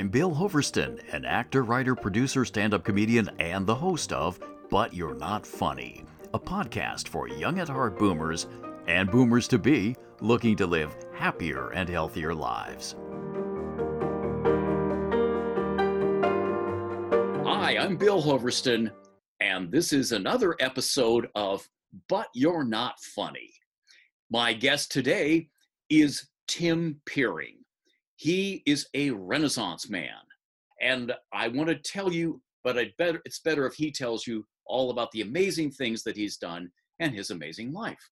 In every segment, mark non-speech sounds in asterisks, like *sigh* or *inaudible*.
I'm Bill Hoverston, an actor, writer, producer, stand up comedian, and the host of But You're Not Funny, a podcast for young at heart boomers and boomers to be looking to live happier and healthier lives. Hi, I'm Bill Hoverston, and this is another episode of But You're Not Funny. My guest today is Tim Peering. He is a Renaissance man. And I want to tell you, but I'd better, it's better if he tells you all about the amazing things that he's done and his amazing life.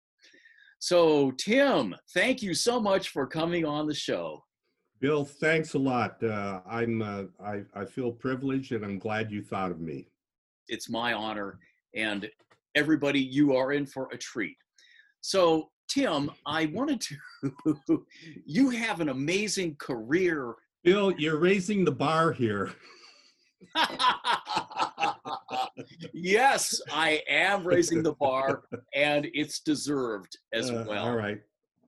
So, Tim, thank you so much for coming on the show. Bill, thanks a lot. Uh, I'm uh, I, I feel privileged and I'm glad you thought of me. It's my honor, and everybody, you are in for a treat. So, Tim, I wanted to, *laughs* you have an amazing career. Bill, you're raising the bar here. yes, I am raising the bar, and it's deserved as uh, well. All right.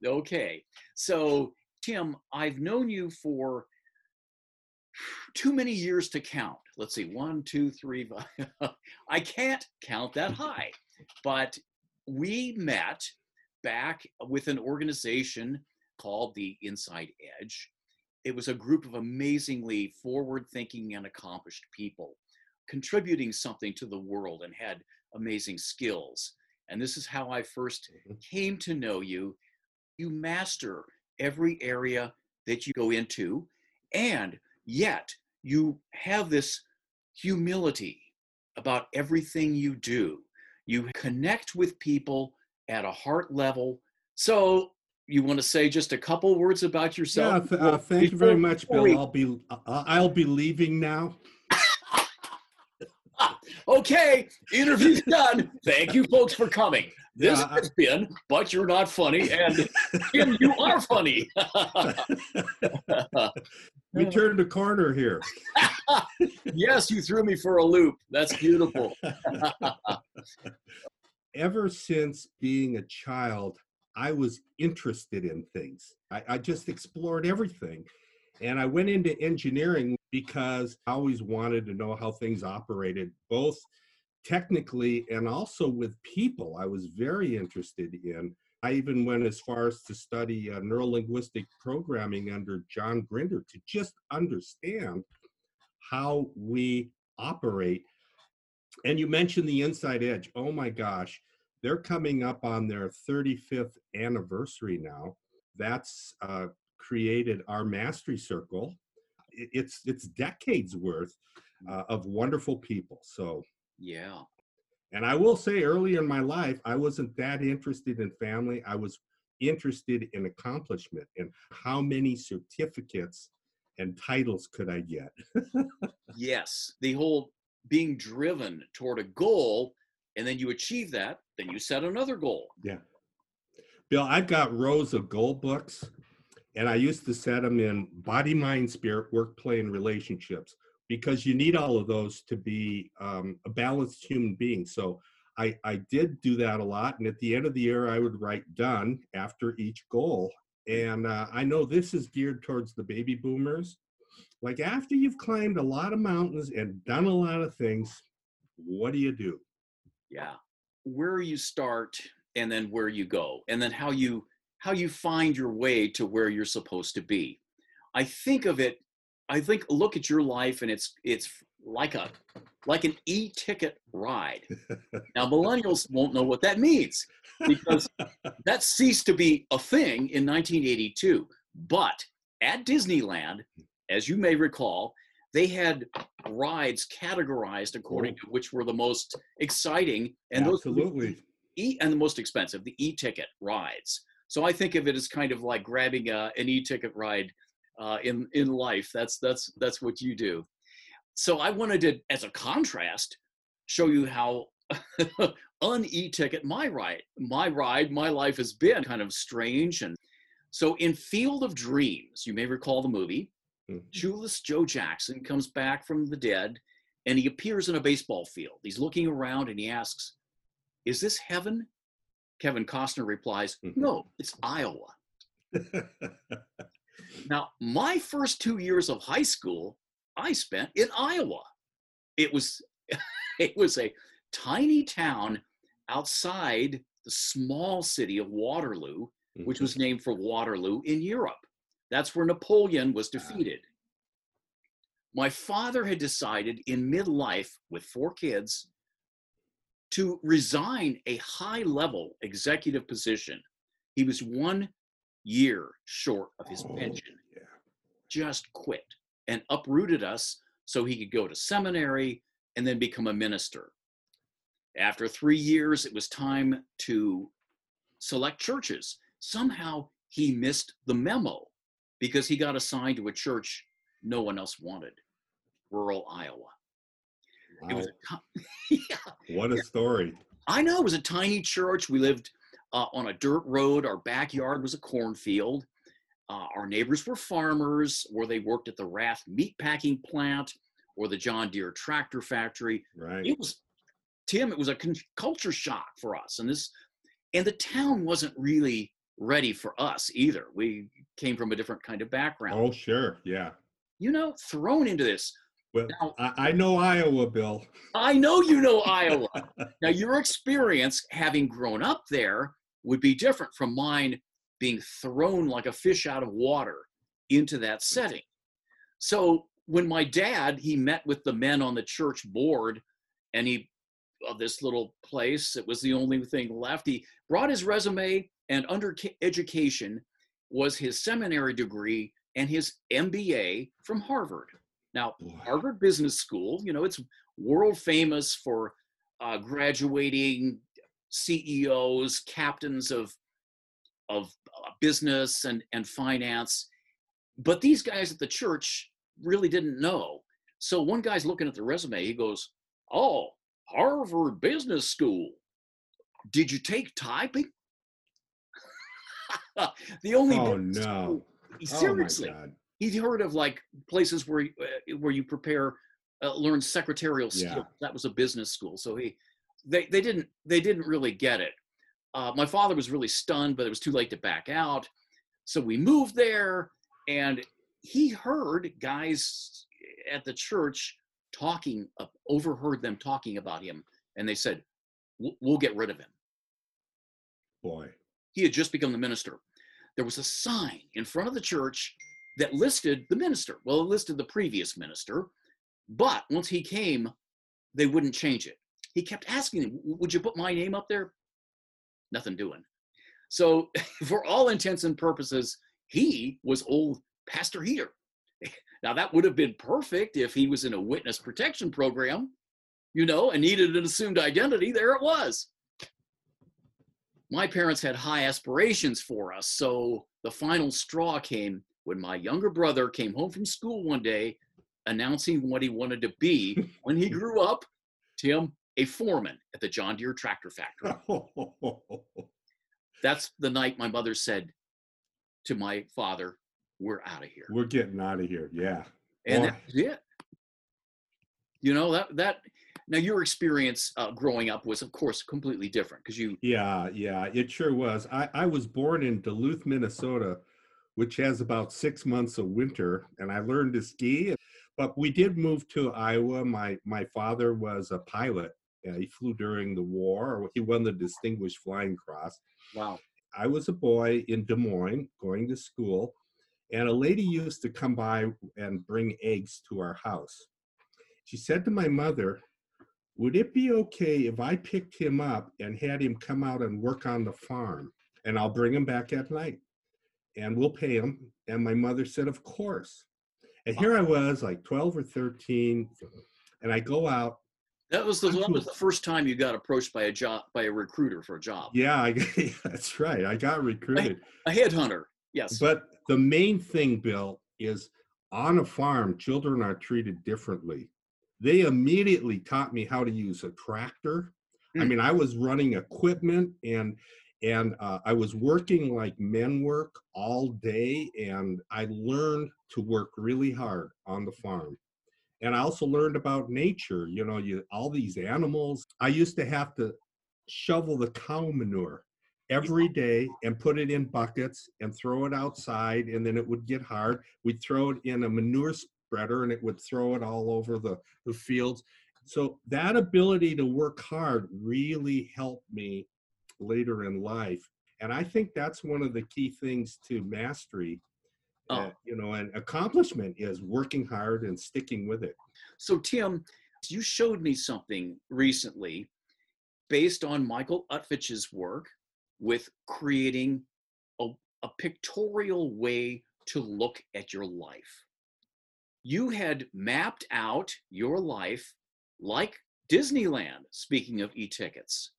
Okay. So, Tim, I've known you for too many years to count. Let's see, one, two, three. *laughs* I can't count that high. But we met back with an organization called the Inside Edge. It was a group of amazingly forward thinking and accomplished people contributing something to the world and had amazing skills. And this is how I first mm-hmm. came to know you. You master every area that you go into, and yet you have this humility about everything you do. You connect with people at a heart level. So you want to say just a couple words about yourself? Yeah, uh, thank you very much, Bill. I'll be uh, I'll be leaving now. *laughs* okay, interview's *laughs* done. Thank you, folks, for coming. This yeah, has been, but you're not funny, and Kim, you are funny. *laughs* we turned a corner here. yes, you threw me for a loop. That's beautiful ever since being a child, I was interested in things. I, I, just explored everything. And I went into engineering because I always wanted to know how things operated, both technically and also with people. I was very interested in. I even went as far as to study uh, neurolinguistic programming under John Grinder to just understand how we operate and you mentioned the Inside Edge. Oh my gosh, they're coming up on their 35th anniversary now. That's uh, created our mastery circle. It's it's decades worth uh, of wonderful people. So yeah. And I will say, earlier in my life, I wasn't that interested in family. I was interested in accomplishment and how many certificates and titles could I get? *laughs* yes, the whole being driven toward a goal and then you achieve that then you set another goal. Yeah. Bill i've got rows of goal books and i used to set them in body mind spirit work play and relationships because you need all of those to be um, a balanced human being. So I, I did do that a lot and at the end of the year i would write done after each goal. And uh, i know this is geared towards the baby boomers like after you've climbed a lot of mountains and done a lot of things, what do you do? Yeah. Where you start and then where you go and then how you how you find your way to where you're supposed to be. I think of it I think look at your life and it's it's like a like an e-ticket ride. now *laughs* millennials won't know what that means because that ceased to be a thing in 1982. But at Disneyland, as you may recall, they had rides categorized according oh. to which were the most exciting and absolutely those e and the most expensive, the e-ticket rides. So I think of it as kind of like grabbing a, an e-ticket ride uh, in in life. That's that's that's what you do. So I wanted to, as a contrast, show you how *laughs* un e-ticket my ride, my ride, my life has been kind of strange. And so in Field of Dreams, you may recall the movie. Mm-hmm. Shoeless Joe Jackson comes back from the dead and he appears in a baseball field. He's looking around and he asks, Is this heaven? Kevin Costner replies, mm-hmm. No, it's Iowa. now, my first two years of high school, I spent in Iowa. It was *laughs* it was a tiny town outside the small city of Waterloo, which Mhm. was named for Waterloo in Europe. That's where Napoleon was Ah. defeated. My father had decided in midlife with four kids to resign a high level executive position. He was one year short of his Oh, pension, yeah. just quit and uprooted us so he could go to seminary and then become a minister. After three years, it was time to select churches. Somehow he missed the memo because he got assigned to a church no one else wanted rural Iowa. It was Wow. a, *laughs* yeah, What a story. I know it was a tiny church. We lived uh, on a dirt road. Our backyard was a cornfield. Uh, our neighbors were farmers, or they worked at the Rath meat packing plant or the John Deere tractor factory. Right. It was Tim. It was a con- culture shock for us, and this, and the town wasn't really ready for us either. We came from a different kind of background. Oh, sure. Yeah. You know, thrown into this. Well, Now, I, I know Iowa, Bill. I know you know Iowa. *laughs* Now, your experience having grown up there would be different from mine being thrown like a fish out of water into that setting. So, when my dad he met with the men on the church board, and he of this little place, it was the only thing left. He brought his resume, and under education was his seminary degree and his MBA from Harvard. Now, Boy. Harvard Business School, you know, it's world famous for uh, graduating CEOs, captains of of uh, business and and finance. But these guys at the church really didn't know. So one guy's looking at the resume. He goes, "Oh, Harvard Business School. Did you take typing?" *laughs* the only Oh, no. school- Oh, seriously God. he'd heard of like places where you- uh, where you prepare uh, learn secretarial skills Yeah. that was a business school so he they they didn't they didn't really get it uh, my father was really stunned but it was too late to back out so we moved there and he heard guys at the church talking uh, overheard them talking about him and they said "We'll- we'll get rid of him Boy. He had just become the minister. There was a sign in front of the church that listed the minister. Well, it listed the previous minister, but once he came, they wouldn't change it. He kept asking him, Would you put my name up there? Nothing doing. So, *laughs* for all intents and purposes, he was old Pastor Heater. *laughs* Now, that would have been perfect if he was in a witness protection program, you know, and needed an assumed identity. There it was my parents had high aspirations for us. So the final straw came when my younger brother came home from school one day announcing what he wanted to be *laughs* when he grew up. Tim, a foreman at the John Deere tractor factory. *laughs* That's the night my mother said to my father, We're out of here. We're getting out of here. Yeah. And Boy. that it. You know, that, that, now your experience uh, growing up was, of course, completely different because you, Yeah, yeah, it sure was. I, I was born in Duluth, Minnesota, which has about six months of winter, and I learned to ski. But we did move to Iowa. My my father was a pilot. Uh, he flew during the war. He won the Distinguished Flying Cross. wow. I was a boy in Des Moines going to school, and a lady used to come by and bring eggs to our house. She said to my mother, Would it be okay if I picked him up and had him come out and work on the farm? And I'll bring him back at night and we'll pay him. And my mother said, Of course. And here I was, like 12 or 13, and I go out. That was the that was the first time you got approached by a job by a recruiter for a job. Yeah, I, *laughs* that's right. I got recruited. A headhunter. Yes. But the main thing, Bill, is on a farm, children are treated differently. They immediately taught me how to use a tractor. I Hmm. mean, I was running equipment and and uh, I was working like men work all day, and I learned to work really hard on the farm. And I also learned about nature. You know, you all these animals. I used to have to shovel the cow manure every day and put it in buckets and throw it outside and then it would get hard we'd throw it in a manure spreader and it would throw it all over the, the fields. So that ability to work hard really helped me later in life. And I think that's one of the key things to mastery, uh, Oh. you know, and accomplishment is working hard and sticking with it. So, Tim, you showed me something recently based on Michael Utvich's work with creating a, a pictorial way to look at your life. You had mapped out your life like Disneyland, speaking of e tickets.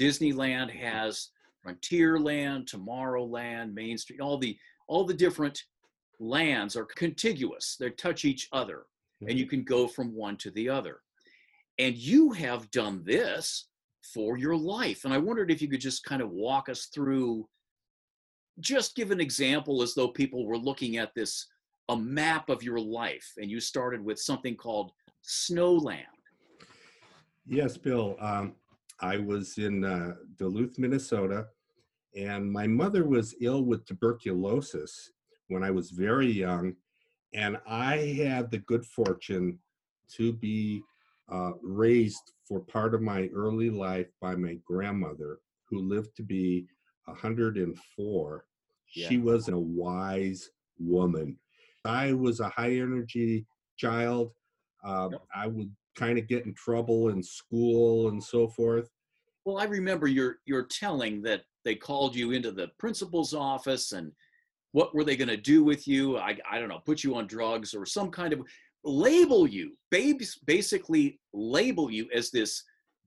Disneyland has Frontierland, Tomorrowland, Main Street, all the all the different lands are contiguous. They touch each other and you mm-hmm. can go from one to the other. And you have done this for your life. And I wondered if you could just kind of walk us through, just give an example as though people were looking at this, a map of your life. And you started with something called Snowland. Yes, Bill. Um, I was in uh, Duluth, Minnesota, and my mother was ill with tuberculosis when I was very young. And I had the good fortune to be uh, raised for part of my early life by my grandmother, who lived to be 104. She was a wise woman. I was a high energy child. Uh, Yep. I would kind of get in trouble in school and so forth. Well, I remember your your telling that they called you into the principal's office and what were they going to do with you? I, I don't know, put you on drugs or some kind of label you, babes, basically label you as this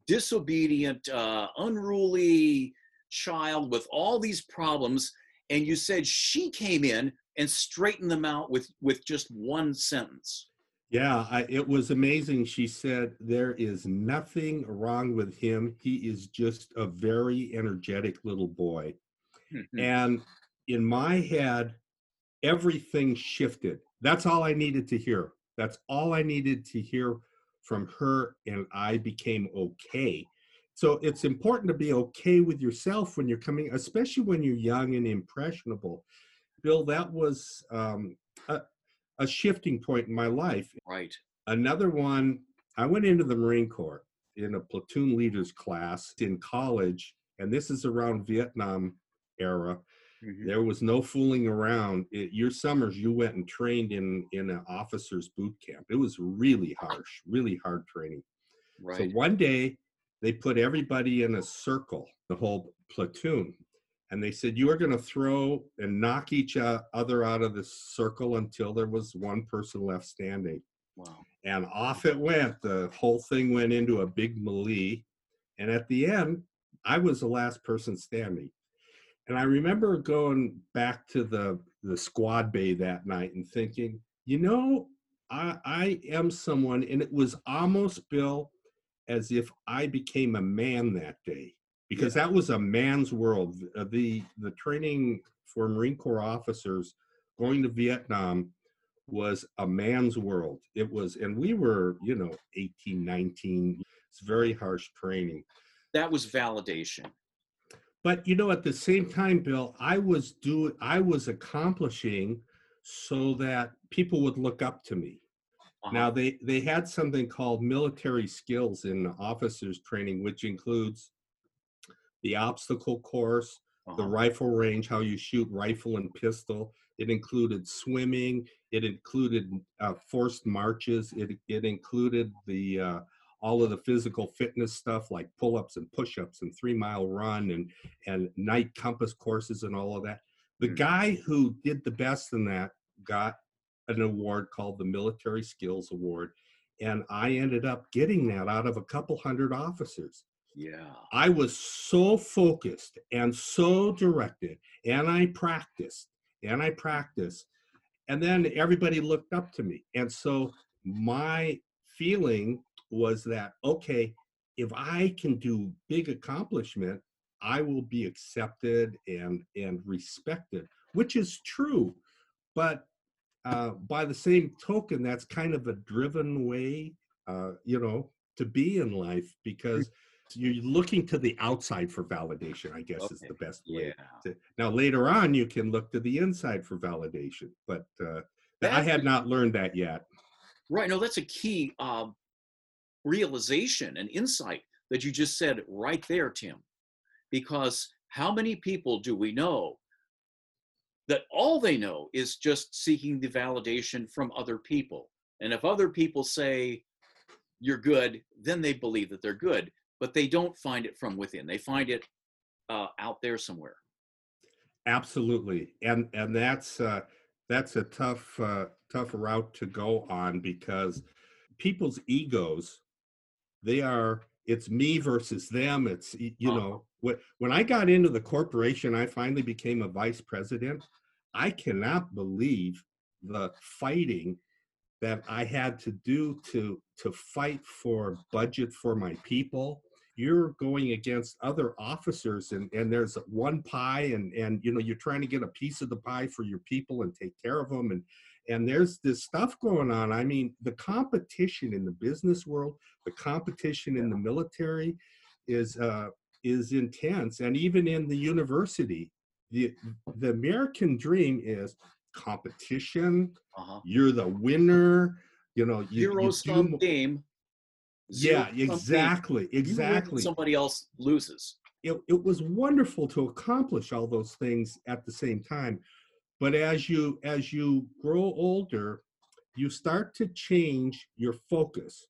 disobedient, uh, unruly child with all these problems. And you said she came in and straighten them out with with just one sentence. Yeah, I, it was amazing. She said, There is nothing wrong with him. He is just a very energetic little boy. Mhm. And in my head, everything shifted. That's all I needed to hear. That's all I needed to hear from her, and I became okay. So it's important to be okay with yourself when you're coming, especially when you're young and impressionable. Bill, that was um, a, a shifting point in my life. Right. Another one, I went into the Marine Corps in a platoon leaders class in college, and this is around Vietnam era. Mhm. There was no fooling around. It, your summers, you went and trained in in an officers boot camp. It was really harsh, really hard training. Right. So one day, they put everybody in a circle, the whole platoon, and they said you are going to throw and knock each other out of the circle until there was one person left standing. Wow. And off it went. The whole thing went into a big melee. And at the end, I was the last person standing. And I remember going back to the, the squad bay that night and thinking, you know, I, I am someone, and it was almost, Bill, as if I became a man that day because that was a man's world. Uh, The, the training for Marine Corps officers going to Vietnam was a man's world. It was, and we were, you know, 18, 19. It's very harsh training. That was validation. But you know, at the same time, Bill, I was doing, I was accomplishing so that people would look up to me. Uh-huh. Now they they had something called military skills in officers training, which includes the obstacle course, the Uh-huh. rifle range, how you shoot rifle and pistol. It included swimming. It included uh, forced marches. It it included the uh, all of the physical fitness stuff like pull-ups and push-ups and three-mile run and and night compass courses and all of that. The Mhm. guy who did the best in that got an award called the Military Skills Award, and I ended up getting that out of a couple hundred officers. Yeah. I was so focused and so directed, and I practiced and I practiced. And then everybody looked up to me. And so my feeling was that, okay, if I can do big accomplishment, I will be accepted and, and respected, which is true. But uh, by the same token, that's kind of a driven way, uh, you know, to be in life because you're looking to the outside for validation i guess is the best way Yeah. to, now later on you can look to the inside for validation but uh, i had not learned that yet Right. No, that's a key uh, realization and insight that you just said right there, Tim. Because how many people do we know that all they know is just seeking the validation from other people? And if other people say you're good, then they believe that they're good, but they don't find it from within. They find it uh, out there somewhere. Absolutely, and and that's uh, that's a tough uh, tough route to go on because people's egos, they are it's me versus them. It's you Uh-huh. know when when I got into the corporation, I finally became a vice president. I cannot believe the fighting that I had to do to to fight for budget for my people. You're going against other officers and and there's one pie and and you know you're trying to get a piece of the pie for your people and take care of them and and there's this stuff going on. I mean, the competition in the business world, the competition in the military is uh is intense and even in the university the the American dream is competition, Uh-huh. you're the winner you know you, Zero you do game. Yeah exactly exactly Somebody else loses. it, it was wonderful to accomplish all those things at the same time but as you as you grow older you start to change your focus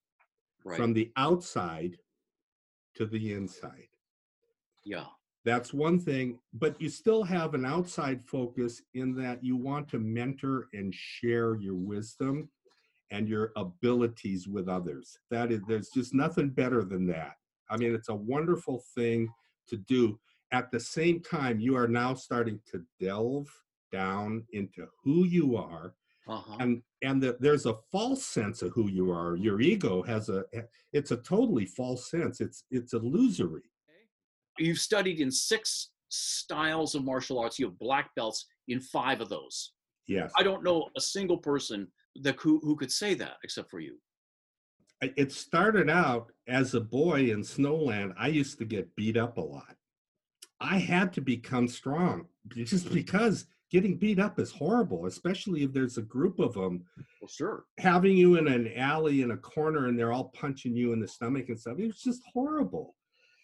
Right. from the outside to the inside yeah. that's one thing but you still have an outside focus in that you want to mentor and share your wisdom and your abilities with others. That is there's just nothing better than that. I mean it's a wonderful thing to do. At the same time you are now starting to delve down into who you are Uh-huh. and and that there's a false sense of who you are. Your ego has a it's a totally false sense. It's it's illusory. You've studied in six styles of martial arts. You have black belts in five of those. yes. I don't know a single person that who, who could say that except for you. It started out as a boy in Snowland. I used to get beat up a lot. I had to become strong just mm-hmm. because getting beat up is horrible, especially if there's a group of them Well, sure. having you in an alley in a corner and they're all punching you in the stomach and stuff. It was just horrible.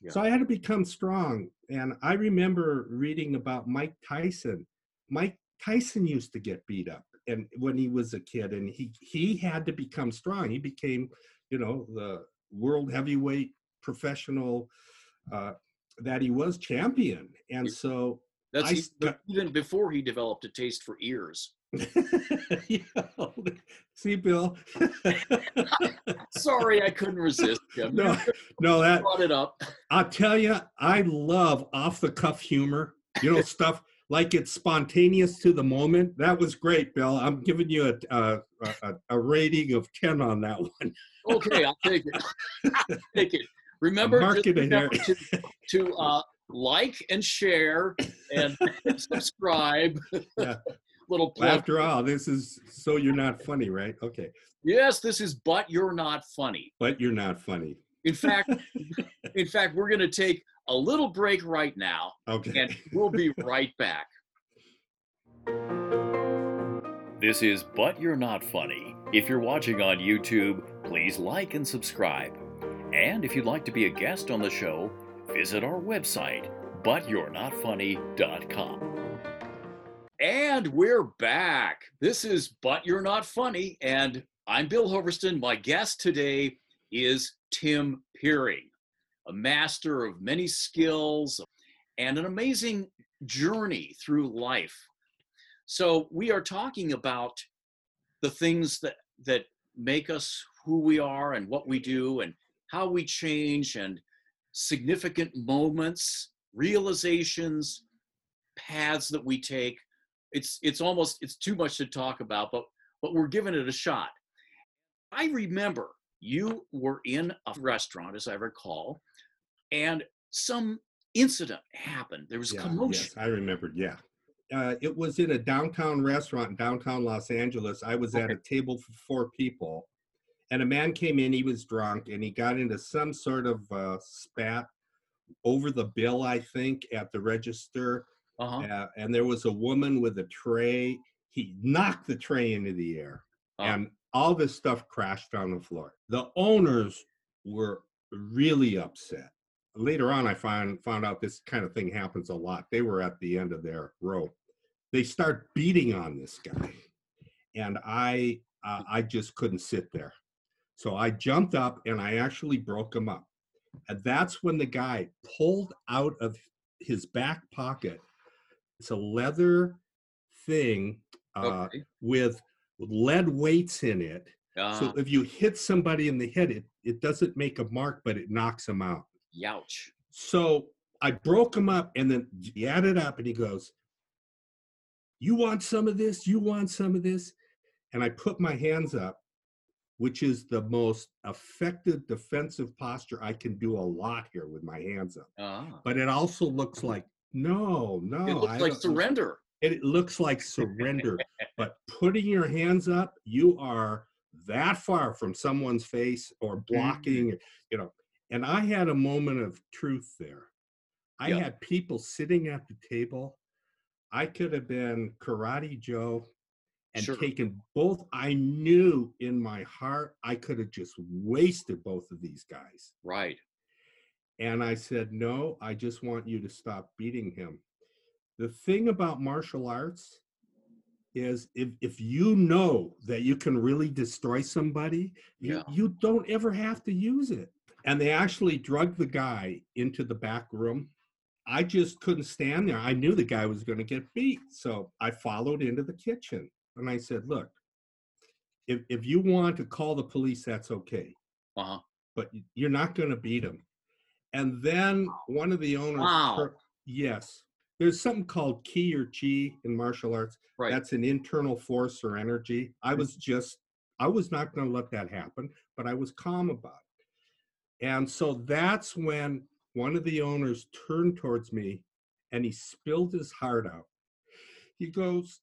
Yeah. So I had to become strong. And I remember reading about Mike Tyson. Mike Tyson used to get beat up and when he was a kid and he he had to become strong. He became, you know, the world heavyweight professional uh that he was champion. And so That's I e- stu- even before he developed a taste for ears. *laughs* Yeah, see Bill. *laughs* Sorry, I couldn't resist. Jim. no, no, *laughs* that brought it up. I'll tell you, I love off the cuff humor. You know, stuff like it's spontaneous to the moment. That was great, Bill. I'm giving you a a, a, a rating of ten on that one. Okay, I'll take it. I'll *laughs* take it. Remember, Mark just it in there. remember to, to uh, like and share and *laughs* subscribe. Yeah. *laughs* Little plug. After all, this is so you're not funny, right? Okay, Yes, this is but you're not funny. but you're not funny. In fact, in fact, we're going to take a little break right now, Okay. and we'll be *laughs* right back. This is But You're Not Funny. If you're watching on YouTube, please like and subscribe. And if you'd like to be a guest on the show, visit our website, butyou'renotfunny.com. And we're back. This is But You're Not Funny, and I'm Bill Hoverston. My guest today is Tim Peering, a master of many skills and an amazing journey through life. So we are talking about the things that that make us who we are and what we do and how we change and significant moments, realizations, paths that we take. It's it's almost it's too much to talk about, but but we're giving it a shot. I remember you were in a restaurant, as I recall, and some incident happened. There was Yeah, commotion. yes, I remembered. Yeah. Uh, it was in a downtown restaurant in downtown Los Angeles. I was at a table for four people, and a man came in. He was drunk, and he got into some sort of uh, spat over the bill, I think, at the register. Uh-huh. Uh, and there was a woman with a tray. He knocked the tray into the air, Oh. and all this stuff crashed on the floor. The owners were really upset. Later on, I find found out this kind of thing happens a lot. They were at the end of their rope. They start beating on this guy, and I uh, I just couldn't sit there. So I jumped up and I actually broke him up. And that's when the guy pulled out of his back pocket. It's a leather thing uh, Okay. with lead weights in it. Uh, so if you hit somebody in the head, it, it doesn't make a mark, but it knocks them out. Youch. So I broke him up and then he added up and he goes, You want some of this? You want some of this? And I put my hands up, which is the most effective defensive posture. I can do a lot here with my hands up. Ah. But it also looks like, no, no. it looks I like surrender. it looks like surrender. but putting your hands up, you are that far from someone's face or Mm-hmm. blocking, you know. And I had a moment of truth there. I Yeah. had people sitting at the table. I could have been Karate Joe and Sure. taken both. I knew in my heart I could have just wasted both of these guys. Right. And I said, No, I just want you to stop beating him. The thing about martial arts is if, if you know that you can really destroy somebody, you, you don't ever have to use it. And they actually drugged the guy into the back room. I just couldn't stand there. I knew the guy was going to get beat. So I followed into the kitchen and I said, Look, if, if you want to call the police, that's okay Uh huh. but you're not going to beat him. And then one of the owners, Wow. tur- yes, there's something called ki or chi in martial arts. Right. That's an internal force or energy. I was just, I was not going to let that happen, but I was calm about it. And so that's when one of the owners turned towards me and he spilled his heart out. He goes,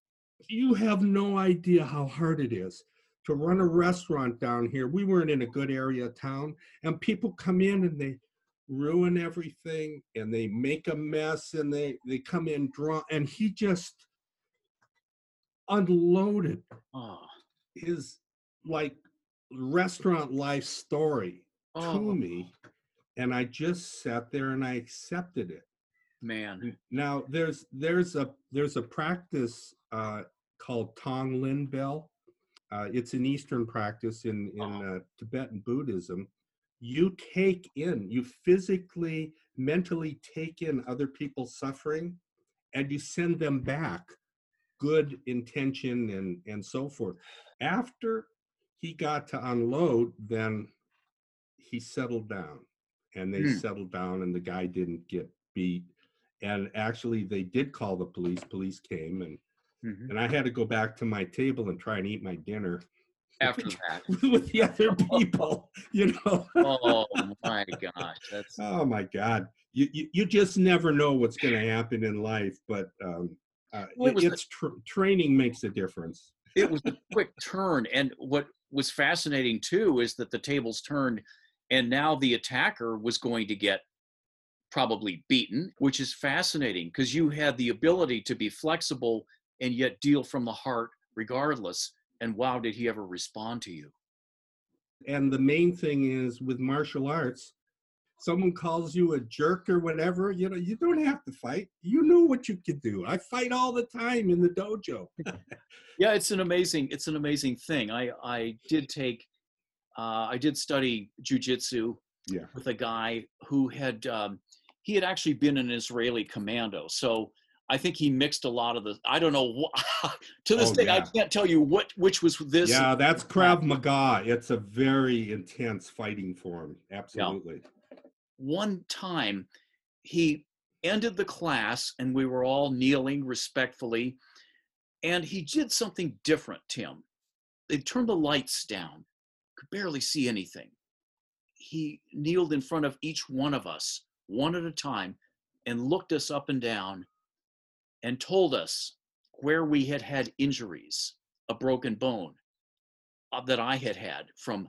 You have no idea how hard it is to run a restaurant down here. We weren't in a good area of town, and people come in and they ruin everything and they make a mess and they they come in drunk and he just unloaded Oh. his like restaurant life story to oh me and i just sat there and i accepted it man. now there's there's a there's a practice uh, called Tonglen Bell. Uh, it's an Eastern practice in in Uh-huh. uh, Tibetan Buddhism. You take in, you physically, mentally take in other people's suffering, and you send them back good intention and and so forth. After he got to unload, then he settled down, and they Hmm. settled down, and the guy didn't get beat and actually they did call the police police came and Mhm. and i had to go back to my table and try and eat my dinner After *laughs* that. with the other people *laughs* you know Oh *laughs* my gosh. That's oh my god you, you you just never know what's going to happen in life but um uh, Well, it it- was the- it's tr- training makes a difference it was a quick turn. And what was fascinating too is that the tables turned and now the attacker was going to get probably beaten, which is fascinating because you had the ability to be flexible and yet deal from the heart regardless. And wow, did he ever respond to you? and the main thing is with martial arts someone calls you a jerk or whatever you know you don't have to fight you know what you could do i fight all the time in the dojo *laughs* Yeah, it's an amazing it's an amazing thing. I I did take uh, I did study jujitsu Yeah. with a guy who had um, he had actually been an Israeli commando. So I think he mixed a lot of the I don't know *laughs* to this Oh, day I can't tell you what which was this. Yeah, that's Krav Maga. It's a very intense fighting form. Absolutely. One time he ended the class and we were all kneeling respectfully and he did something different, Tim. They turned the lights down. Barely see anything. He kneeled in front of each one of us, one at a time, and looked us up and down and told us where we had had injuries, a broken bone uh, that I had had from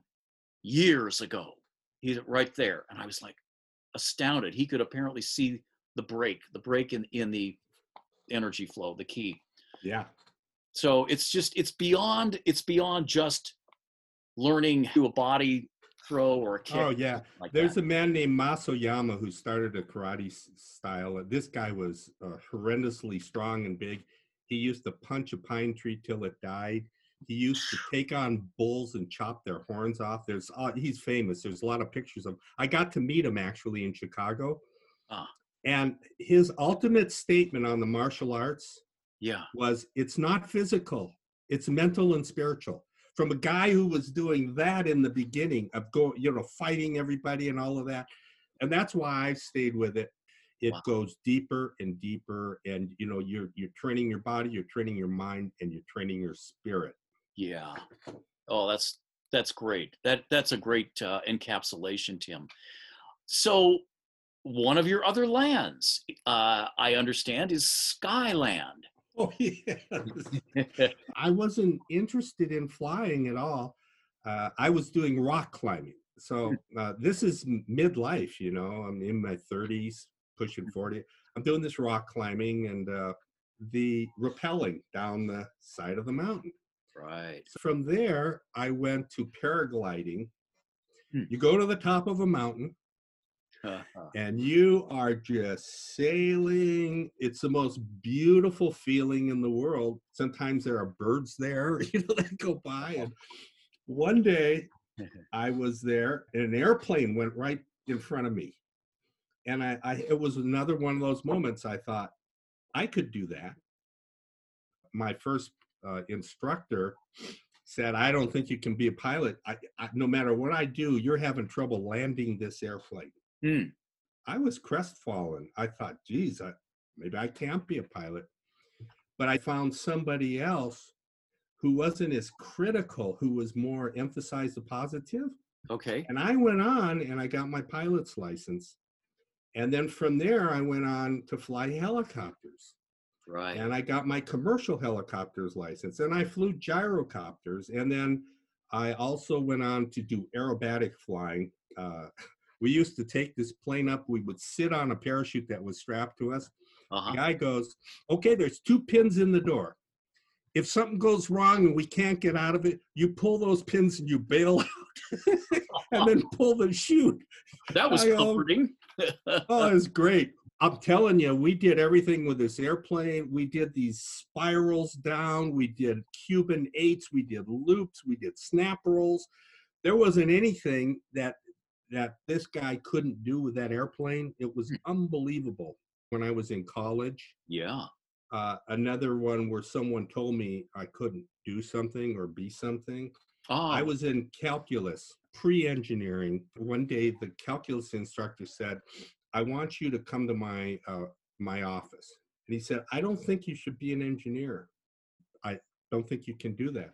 years ago. He's right there. And I was like astounded. He could apparently see the break, the break in, in the energy flow, the ki. Yeah. So it's just, it's beyond, it's beyond just learning to do a body throw or a kick. Oh yeah, like there's that. a man named Mas Oyama who started a karate style. This guy was uh, horrendously strong and big. He used to punch a pine tree till it died. He used to *sighs* take on bulls and chop their horns off. There's uh, he's famous. There's a lot of pictures of. I got to meet him actually in Chicago. Ah. And his ultimate statement on the martial arts yeah. was it's not physical, it's mental and spiritual. From a guy who was doing that in the beginning of go, you know, fighting everybody and all of that. And that's why I stayed with it. It Wow. goes deeper and deeper. And you know, you're you're training your body, you're training your mind, and you're training your spirit. Yeah. Oh, that's that's great. That that's a great uh, encapsulation, Tim. So, one of your other lands, uh, I understand, is Skyland. Oh *laughs* yeah. *laughs* I wasn't interested in flying at all. Uh, I was doing rock climbing. So uh, this is midlife, you know. I'm in my 30s, pushing 40. I'm doing this rock climbing and uh, the rappelling down the side of the mountain. right. So from there, I went to paragliding. Hmm. You go to the top of a mountain Uh-huh. and you are just sailing. It's the most beautiful feeling in the world. Sometimes there are birds there, *laughs* you know, that go by. And one day *laughs* I was there and an airplane went right in front of me. And I, I it was another one of those moments I thought, I could do that. My first uh, instructor said, I don't think you can be a pilot. I, I, no matter what I do, you're having trouble landing this airplane. Hmm. I was crestfallen. I thought, geez, I, maybe I can't be a pilot. But I found somebody else who wasn't as critical, who was more emphasized the positive. Okay. And I went on and I got my pilot's license. And then from there, I went on to fly helicopters. Right. And I got my commercial helicopters license. And I flew gyrocopters. And then I also went on to do aerobatic flying. Uh, *laughs* we used to take this plane up. We would sit on a parachute that was strapped to us. Uh-huh. The guy goes, Okay, there's two pins in the door. If something goes wrong and we can't get out of it, you pull those pins and you bail *laughs* out *laughs* and then pull the chute. That was I, um, comforting. *laughs* Oh, it was great. I'm telling you, we did everything with this airplane. We did these spirals down. We did Cuban eights. We did loops. We did snap rolls. There wasn't anything that that this guy couldn't do with that airplane. It was unbelievable. When I was in college, yeah. uh, another one where someone told me I couldn't do something or be something. Oh, I was in calculus, pre engineering. One day, the calculus instructor said, I want you to come to my, uh, my office. And he said, I don't think you should be an engineer. I don't think you can do that.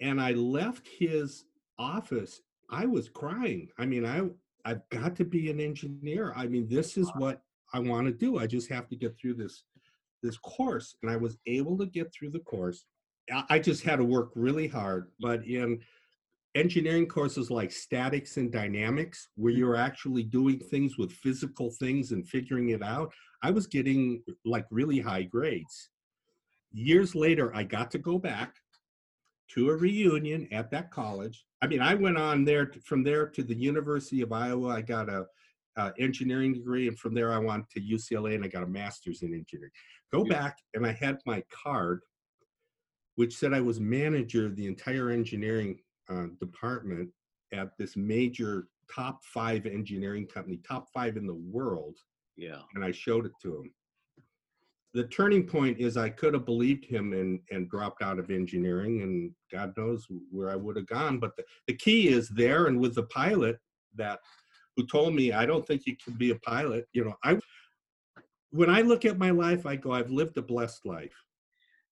And I left his office. I was crying. I mean, I, I've got to be an engineer. I mean, this is what I want to do. I just have to get through this this course. And I was able to get through the course. I- I just had to work really hard. But in engineering courses like statics and dynamics, where mm-hmm. you're actually doing things with physical things and figuring it out, I was getting like really high grades. Years later, I got to go back to a reunion at that college. I mean, I went on there to, from there to the University of Iowa. I got a, uh engineering degree, and from there I went to UCLA and I got a master's in engineering. Go Yeah. back, and I had my card, which said I was manager of the entire engineering uh, department at this major top five engineering company, top five in the world, yeah. and I showed it to him. The turning point is I could have believed him and, and dropped out of engineering, and God knows where I would have gone. But the, the key is there, and with the pilot that who told me, I don't think you can be a pilot. You know, I when I look at my life, I go, I've lived a blessed life.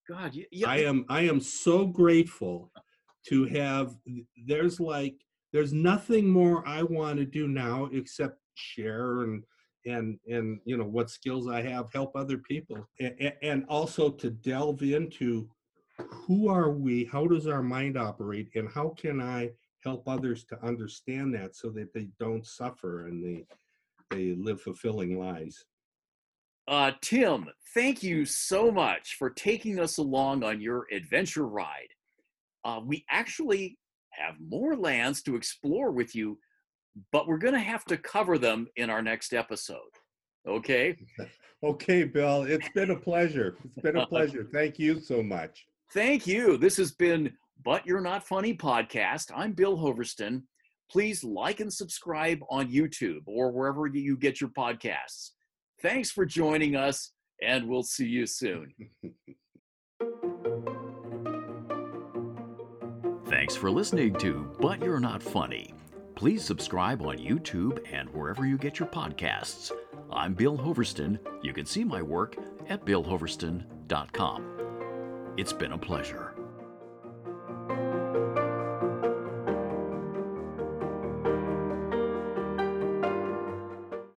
God, you, you, I am I am so grateful to have there's like there's nothing more I want to do now except share and and and you know what skills I have help other people and, and also to delve into who are we how does our mind operate and how can I help others to understand that so that they don't suffer and they they live fulfilling lives Uh, Tim, thank you so much for taking us along on your adventure ride. Uh, we actually have more lands to explore with you, but we're going to have to cover them in our next episode. Okay? *laughs* Okay, Bill, it's been a pleasure. It's been a pleasure. Thank you so much. Thank you. This has been But You're Not Funny podcast. I'm Bill Hoverston. Please like and subscribe on YouTube or wherever you get your podcasts. Thanks for joining us, and we'll see you soon. Thanks for listening to But You're Not Funny. Please subscribe on YouTube and wherever you get your podcasts. I'm Bill Hoverston. You can see my work at billhoverston.com. It's been a pleasure.